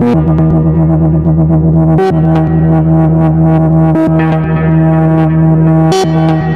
Thank you.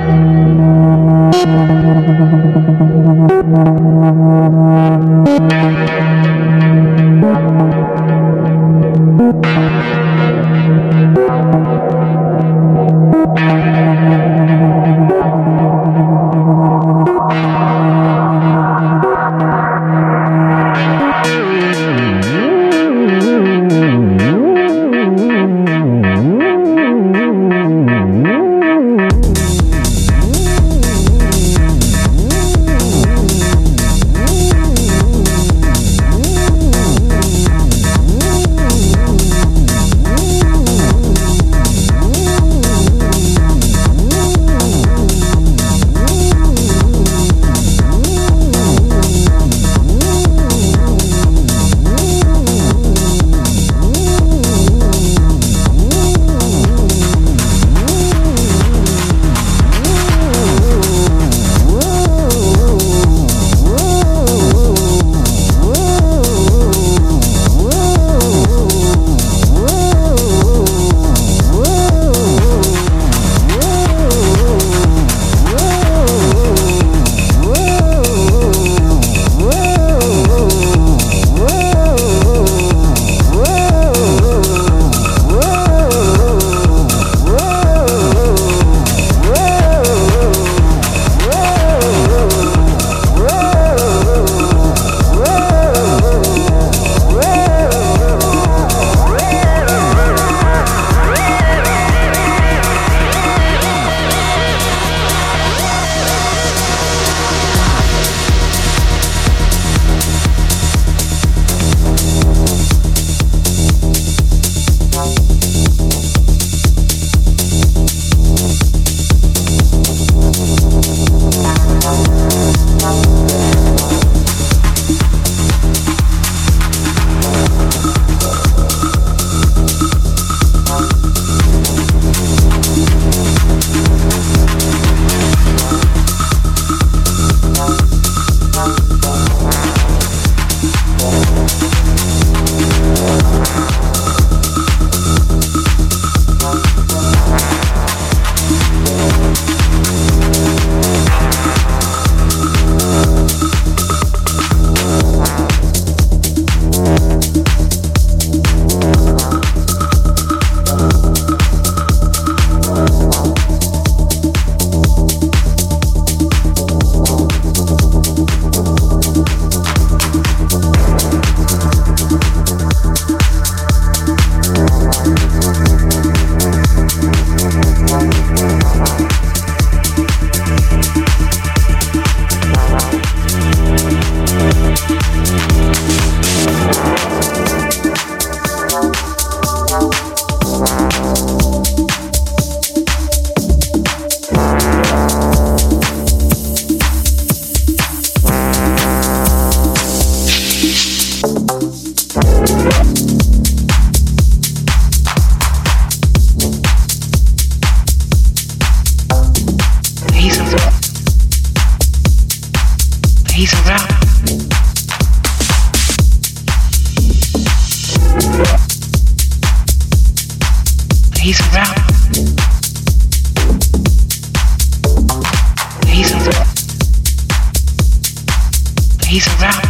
He's around. He's around. He's around.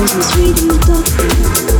Radio.com.